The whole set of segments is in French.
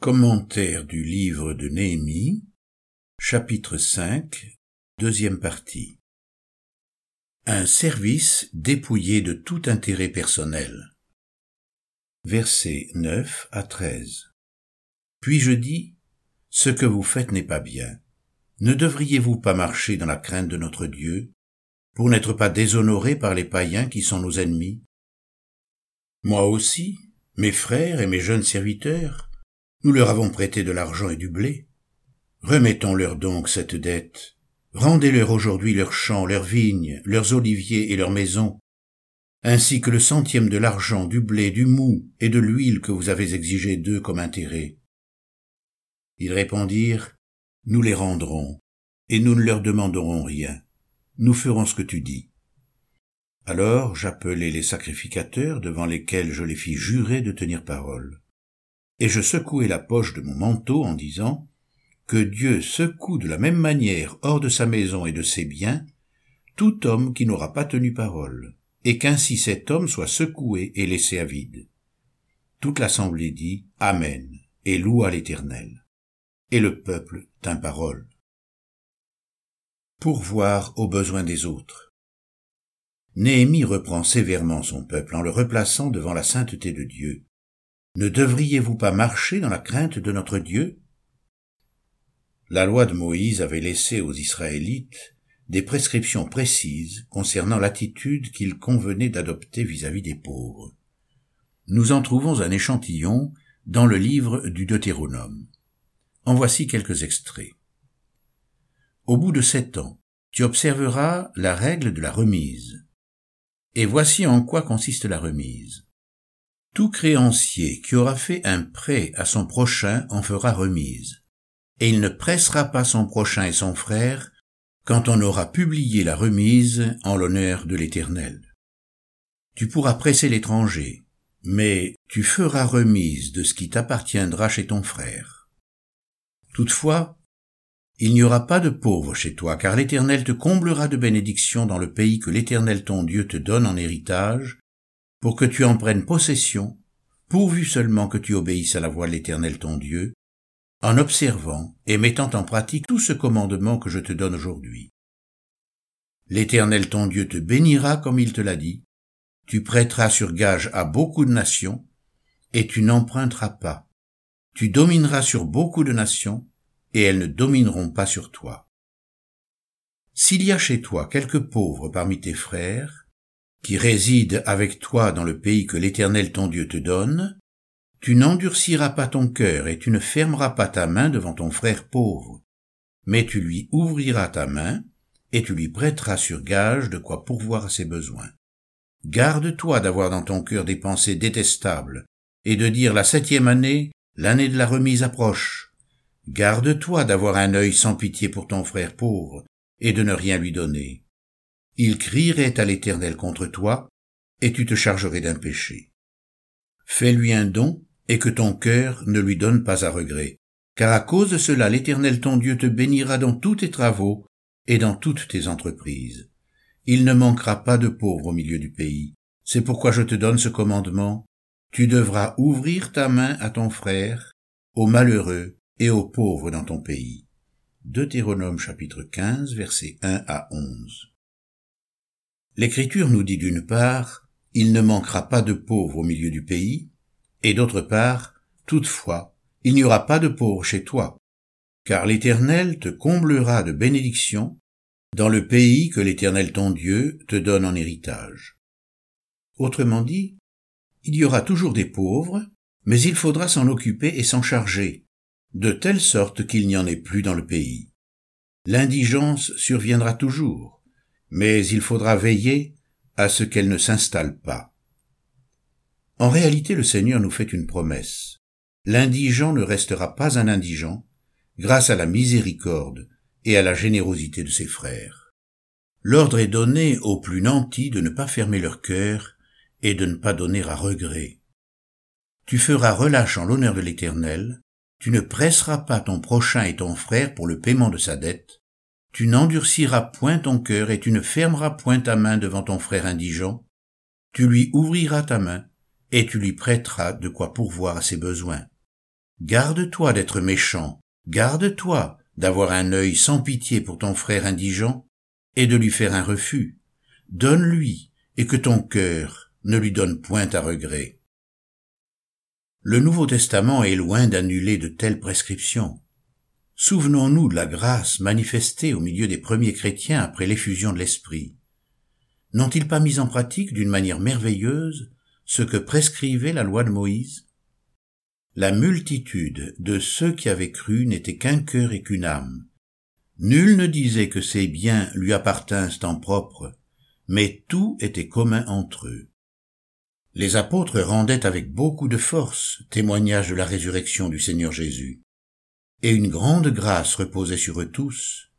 Commentaire du livre de Néhémie, chapitre 5, deuxième partie. Un service dépouillé de tout intérêt personnel. Versets 9 à 13. Puis je dis, ce que vous faites n'est pas bien. Ne devriez-vous pas marcher dans la crainte de notre Dieu, pour n'être pas déshonorés par les païens qui sont nos ennemis? Moi aussi, mes frères et mes jeunes serviteurs, nous leur avons prêté de l'argent et du blé. Remettons-leur donc cette dette. Rendez-leur aujourd'hui leurs champs, leurs vignes, leurs oliviers et leurs maisons, ainsi que le centième de l'argent, du blé, du mou et de l'huile que vous avez exigé d'eux comme intérêt. Ils répondirent, Nous les rendrons, et nous ne leur demanderons rien. Nous ferons ce que tu dis. Alors j'appelai les sacrificateurs devant lesquels je les fis jurer de tenir parole et je secouai la poche de mon manteau en disant que Dieu secoue de la même manière hors de sa maison et de ses biens tout homme qui n'aura pas tenu parole, et qu'ainsi cet homme soit secoué et laissé à vide. Toute l'assemblée dit Amen, et loua l'Éternel. Et le peuple tint parole. Pourvoir aux besoins des autres. Néhémie reprend sévèrement son peuple en le replaçant devant la sainteté de Dieu, ne devriez-vous pas marcher dans la crainte de notre Dieu? La loi de Moïse avait laissé aux Israélites des prescriptions précises concernant l'attitude qu'il convenait d'adopter vis-à-vis des pauvres. Nous en trouvons un échantillon dans le livre du Deutéronome. En voici quelques extraits. Au bout de sept ans, tu observeras la règle de la remise. Et voici en quoi consiste la remise. Tout créancier qui aura fait un prêt à son prochain en fera remise, et il ne pressera pas son prochain et son frère quand on aura publié la remise en l'honneur de l'Éternel. Tu pourras presser l'étranger, mais tu feras remise de ce qui t'appartiendra chez ton frère. Toutefois, il n'y aura pas de pauvre chez toi, car l'Éternel te comblera de bénédictions dans le pays que l'Éternel ton Dieu te donne en héritage, pour que tu en prennes possession, pourvu seulement que tu obéisses à la voix de l'Éternel ton Dieu, en observant et mettant en pratique tout ce commandement que je te donne aujourd'hui. L'Éternel ton Dieu te bénira comme il te l'a dit, tu prêteras sur gage à beaucoup de nations, et tu n'emprunteras pas. Tu domineras sur beaucoup de nations, et elles ne domineront pas sur toi. S'il y a chez toi quelques pauvres parmi tes frères, qui réside avec toi dans le pays que l'Éternel ton Dieu te donne, tu n'endurciras pas ton cœur et tu ne fermeras pas ta main devant ton frère pauvre, mais tu lui ouvriras ta main et tu lui prêteras sur gage de quoi pourvoir à ses besoins. Garde-toi d'avoir dans ton cœur des pensées détestables et de dire la septième année, l'année de la remise approche. Garde-toi d'avoir un œil sans pitié pour ton frère pauvre et de ne rien lui donner il crierait à l'Éternel contre toi, et tu te chargerais d'un péché. Fais-lui un don, et que ton cœur ne lui donne pas à regret, car à cause de cela l'Éternel ton Dieu te bénira dans tous tes travaux et dans toutes tes entreprises. Il ne manquera pas de pauvres au milieu du pays. C'est pourquoi je te donne ce commandement. Tu devras ouvrir ta main à ton frère, aux malheureux et aux pauvres dans ton pays. Deutéronome chapitre 15 versets 1 à 11. L'Écriture nous dit d'une part, il ne manquera pas de pauvres au milieu du pays, et d'autre part, toutefois, il n'y aura pas de pauvres chez toi, car l'Éternel te comblera de bénédictions dans le pays que l'Éternel ton Dieu te donne en héritage. Autrement dit, il y aura toujours des pauvres, mais il faudra s'en occuper et s'en charger, de telle sorte qu'il n'y en ait plus dans le pays. L'indigence surviendra toujours, mais il faudra veiller à ce qu'elle ne s'installe pas. En réalité, le Seigneur nous fait une promesse. L'indigent ne restera pas un indigent grâce à la miséricorde et à la générosité de ses frères. L'ordre est donné aux plus nantis de ne pas fermer leur cœur et de ne pas donner à regret. Tu feras relâche en l'honneur de l'Éternel, tu ne presseras pas ton prochain et ton frère pour le paiement de sa dette, tu n'endurciras point ton cœur et tu ne fermeras point ta main devant ton frère indigent, tu lui ouvriras ta main et tu lui prêteras de quoi pourvoir à ses besoins. Garde-toi d'être méchant, garde-toi d'avoir un œil sans pitié pour ton frère indigent et de lui faire un refus. Donne-lui et que ton cœur ne lui donne point à regret. Le Nouveau Testament est loin d'annuler de telles prescriptions. Souvenons-nous de la grâce manifestée au milieu des premiers chrétiens après l'effusion de l'Esprit. N'ont-ils pas mis en pratique d'une manière merveilleuse ce que prescrivait la loi de Moïse? La multitude de ceux qui avaient cru n'était qu'un cœur et qu'une âme. Nul ne disait que ses biens lui appartinssent en propre, mais tout était commun entre eux. Les apôtres rendaient avec beaucoup de force témoignage de la résurrection du Seigneur Jésus. Et une grande grâce reposait sur eux tous,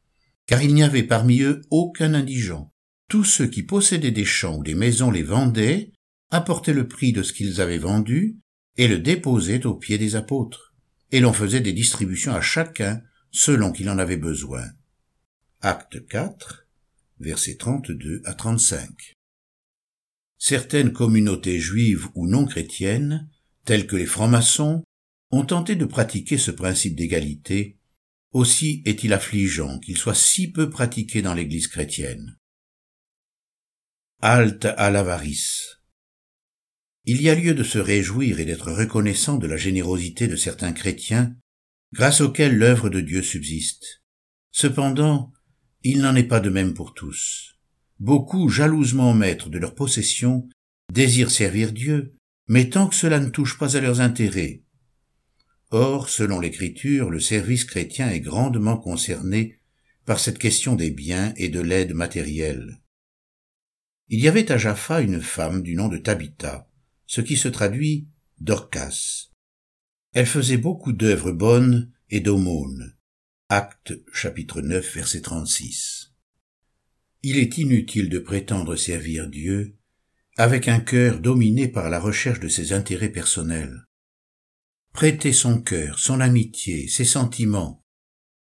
car il n'y avait parmi eux aucun indigent. Tous ceux qui possédaient des champs ou des maisons les vendaient, apportaient le prix de ce qu'ils avaient vendu, et le déposaient aux pieds des apôtres. Et l'on faisait des distributions à chacun selon qu'il en avait besoin. Acte 4, versets 32 à 35. Certaines communautés juives ou non chrétiennes, telles que les francs-maçons, ont tenté de pratiquer ce principe d'égalité, aussi est-il affligeant qu'il soit si peu pratiqué dans l'Église chrétienne. Halte à l'avarice. Il y a lieu de se réjouir et d'être reconnaissant de la générosité de certains chrétiens, grâce auxquels l'œuvre de Dieu subsiste. Cependant, il n'en est pas de même pour tous. Beaucoup, jalousement maîtres de leurs possessions, désirent servir Dieu, mais tant que cela ne touche pas à leurs intérêts. Or, selon l'Écriture, le service chrétien est grandement concerné par cette question des biens et de l'aide matérielle. Il y avait à Jaffa une femme du nom de Tabitha, ce qui se traduit Dorcas. Elle faisait beaucoup d'œuvres bonnes et d'aumônes. Acte chapitre 9 verset 36. Il est inutile de prétendre servir Dieu avec un cœur dominé par la recherche de ses intérêts personnels. Prêter son cœur, son amitié, ses sentiments,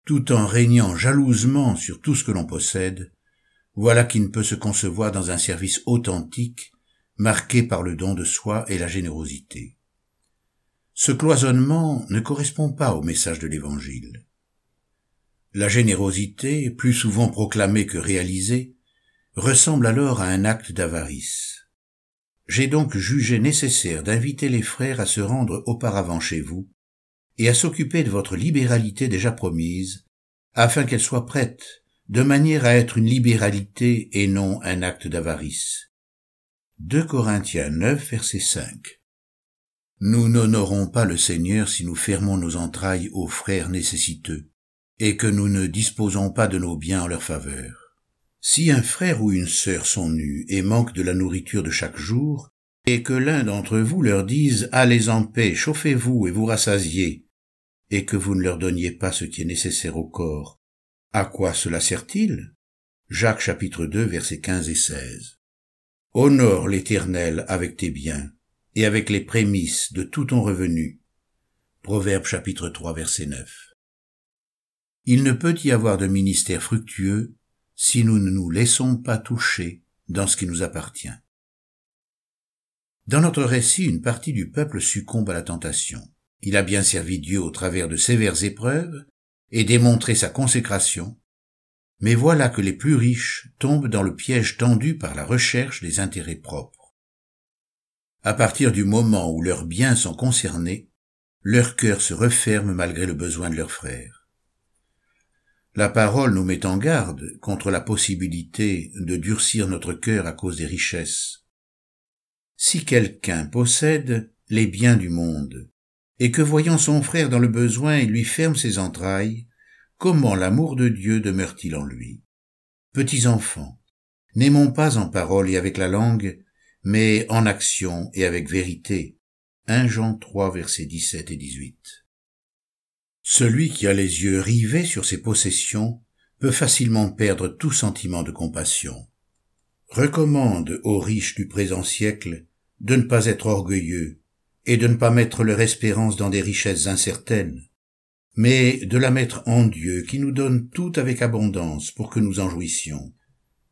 tout en régnant jalousement sur tout ce que l'on possède, voilà qui ne peut se concevoir dans un service authentique, marqué par le don de soi et la générosité. Ce cloisonnement ne correspond pas au message de l'Évangile. La générosité, plus souvent proclamée que réalisée, ressemble alors à un acte d'avarice. J'ai donc jugé nécessaire d'inviter les frères à se rendre auparavant chez vous, et à s'occuper de votre libéralité déjà promise, afin qu'elle soit prête, de manière à être une libéralité et non un acte d'avarice. 2 Corinthiens 9, verset 5. Nous n'honorons pas le Seigneur si nous fermons nos entrailles aux frères nécessiteux et que nous ne disposons pas de nos biens en leur faveur. Si un frère ou une sœur sont nus et manquent de la nourriture de chaque jour, et que l'un d'entre vous leur dise Allez en paix, chauffez-vous et vous rassasiez, et que vous ne leur donniez pas ce qui est nécessaire au corps, à quoi cela sert-il? Jacques chapitre 2 versets 15 et 16. Honore l'Éternel avec tes biens, et avec les prémices de tout ton revenu. Proverbe chapitre 3 verset 9. Il ne peut y avoir de ministère fructueux si nous ne nous laissons pas toucher dans ce qui nous appartient. Dans notre récit, une partie du peuple succombe à la tentation. Il a bien servi Dieu au travers de sévères épreuves et démontré sa consécration, mais voilà que les plus riches tombent dans le piège tendu par la recherche des intérêts propres. À partir du moment où leurs biens sont concernés, leur cœur se referme malgré le besoin de leurs frères. La parole nous met en garde contre la possibilité de durcir notre cœur à cause des richesses. Si quelqu'un possède les biens du monde, et que voyant son frère dans le besoin il lui ferme ses entrailles, comment l'amour de Dieu demeure-t-il en lui? Petits enfants, n'aimons pas en parole et avec la langue, mais en action et avec vérité. 1 Jean 3 versets 17 et 18. Celui qui a les yeux rivés sur ses possessions peut facilement perdre tout sentiment de compassion. Recommande aux riches du présent siècle de ne pas être orgueilleux et de ne pas mettre leur espérance dans des richesses incertaines, mais de la mettre en Dieu qui nous donne tout avec abondance pour que nous en jouissions,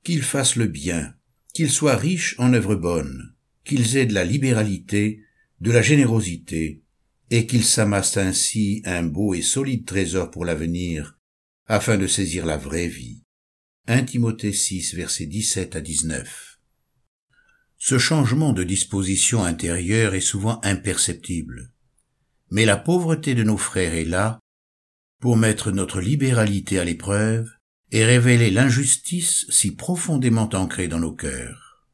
qu'ils fassent le bien, qu'ils soient riches en œuvres bonnes, qu'ils aient de la libéralité, de la générosité, et qu'ils s'amassent ainsi un beau et solide trésor pour l'avenir, afin de saisir la vraie vie. 1 Timothée 6, versets 17 à 19. Ce changement de disposition intérieure est souvent imperceptible. Mais la pauvreté de nos frères est là pour mettre notre libéralité à l'épreuve et révéler l'injustice si profondément ancrée dans nos cœurs.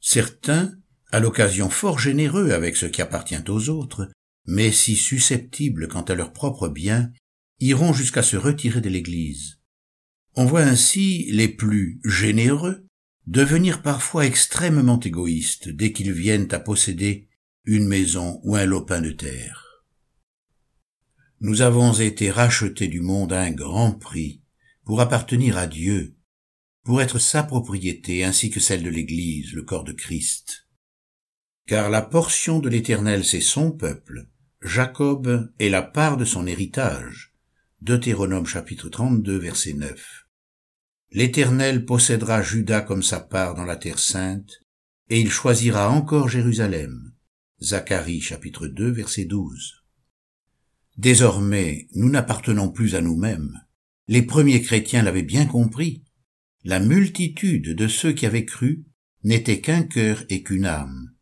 Certains, à l'occasion fort généreux avec ce qui appartient aux autres, mais si susceptibles quant à leur propre bien, iront jusqu'à se retirer de l'Église. On voit ainsi les plus généreux devenir parfois extrêmement égoïstes dès qu'ils viennent à posséder une maison ou un lopin de terre. Nous avons été rachetés du monde à un grand prix pour appartenir à Dieu, pour être sa propriété ainsi que celle de l'Église, le corps de Christ. Car la portion de l'Éternel c'est son peuple, Jacob est la part de son héritage. Deutéronome chapitre 32 verset 9. L'Éternel possédera Judas comme sa part dans la terre sainte, et il choisira encore Jérusalem. Zacharie chapitre 2 verset 12. Désormais, nous n'appartenons plus à nous-mêmes. Les premiers chrétiens l'avaient bien compris. La multitude de ceux qui avaient cru n'était qu'un cœur et qu'une âme.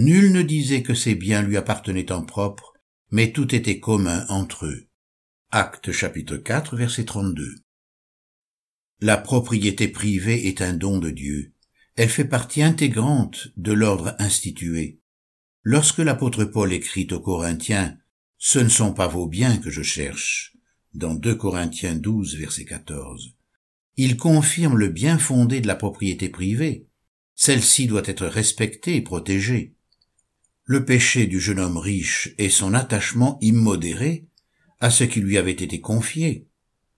Nul ne disait que ses biens lui appartenaient en propre, mais tout était commun entre eux. Acte chapitre 4 verset 32. La propriété privée est un don de Dieu. Elle fait partie intégrante de l'ordre institué. Lorsque l'apôtre Paul écrit aux Corinthiens, Ce ne sont pas vos biens que je cherche, dans 2 Corinthiens 12, verset 14, il confirme le bien fondé de la propriété privée. Celle-ci doit être respectée et protégée. Le péché du jeune homme riche est son attachement immodéré à ce qui lui avait été confié.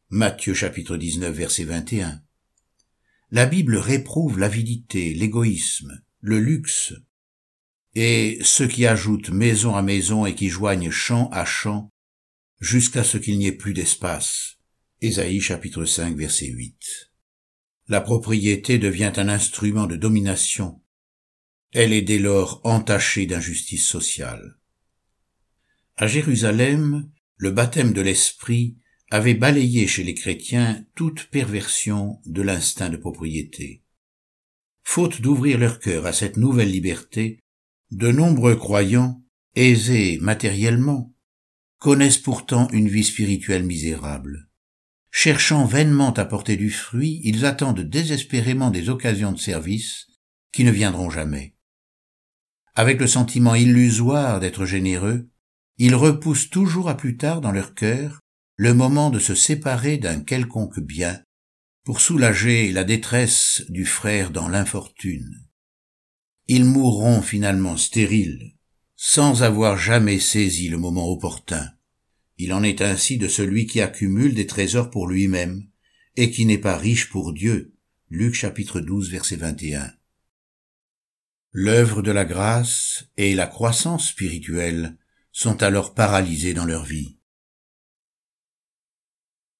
Matthieu chapitre 19 verset 21. La Bible réprouve l'avidité, l'égoïsme, le luxe, et ceux qui ajoutent maison à maison et qui joignent champ à champ jusqu'à ce qu'il n'y ait plus d'espace. Ésaïe chapitre 5 verset 8. La propriété devient un instrument de domination. Elle est dès lors entachée d'injustice sociale. À Jérusalem, le baptême de l'esprit avait balayé chez les chrétiens toute perversion de l'instinct de propriété. Faute d'ouvrir leur cœur à cette nouvelle liberté, de nombreux croyants, aisés matériellement, connaissent pourtant une vie spirituelle misérable. Cherchant vainement à porter du fruit, ils attendent désespérément des occasions de service qui ne viendront jamais. Avec le sentiment illusoire d'être généreux, ils repoussent toujours à plus tard dans leur cœur le moment de se séparer d'un quelconque bien pour soulager la détresse du frère dans l'infortune ils mourront finalement stériles, sans avoir jamais saisi le moment opportun. Il en est ainsi de celui qui accumule des trésors pour lui-même, et qui n'est pas riche pour Dieu. Luc chapitre 12 verset 21. L'œuvre de la grâce et la croissance spirituelle sont alors paralysées dans leur vie.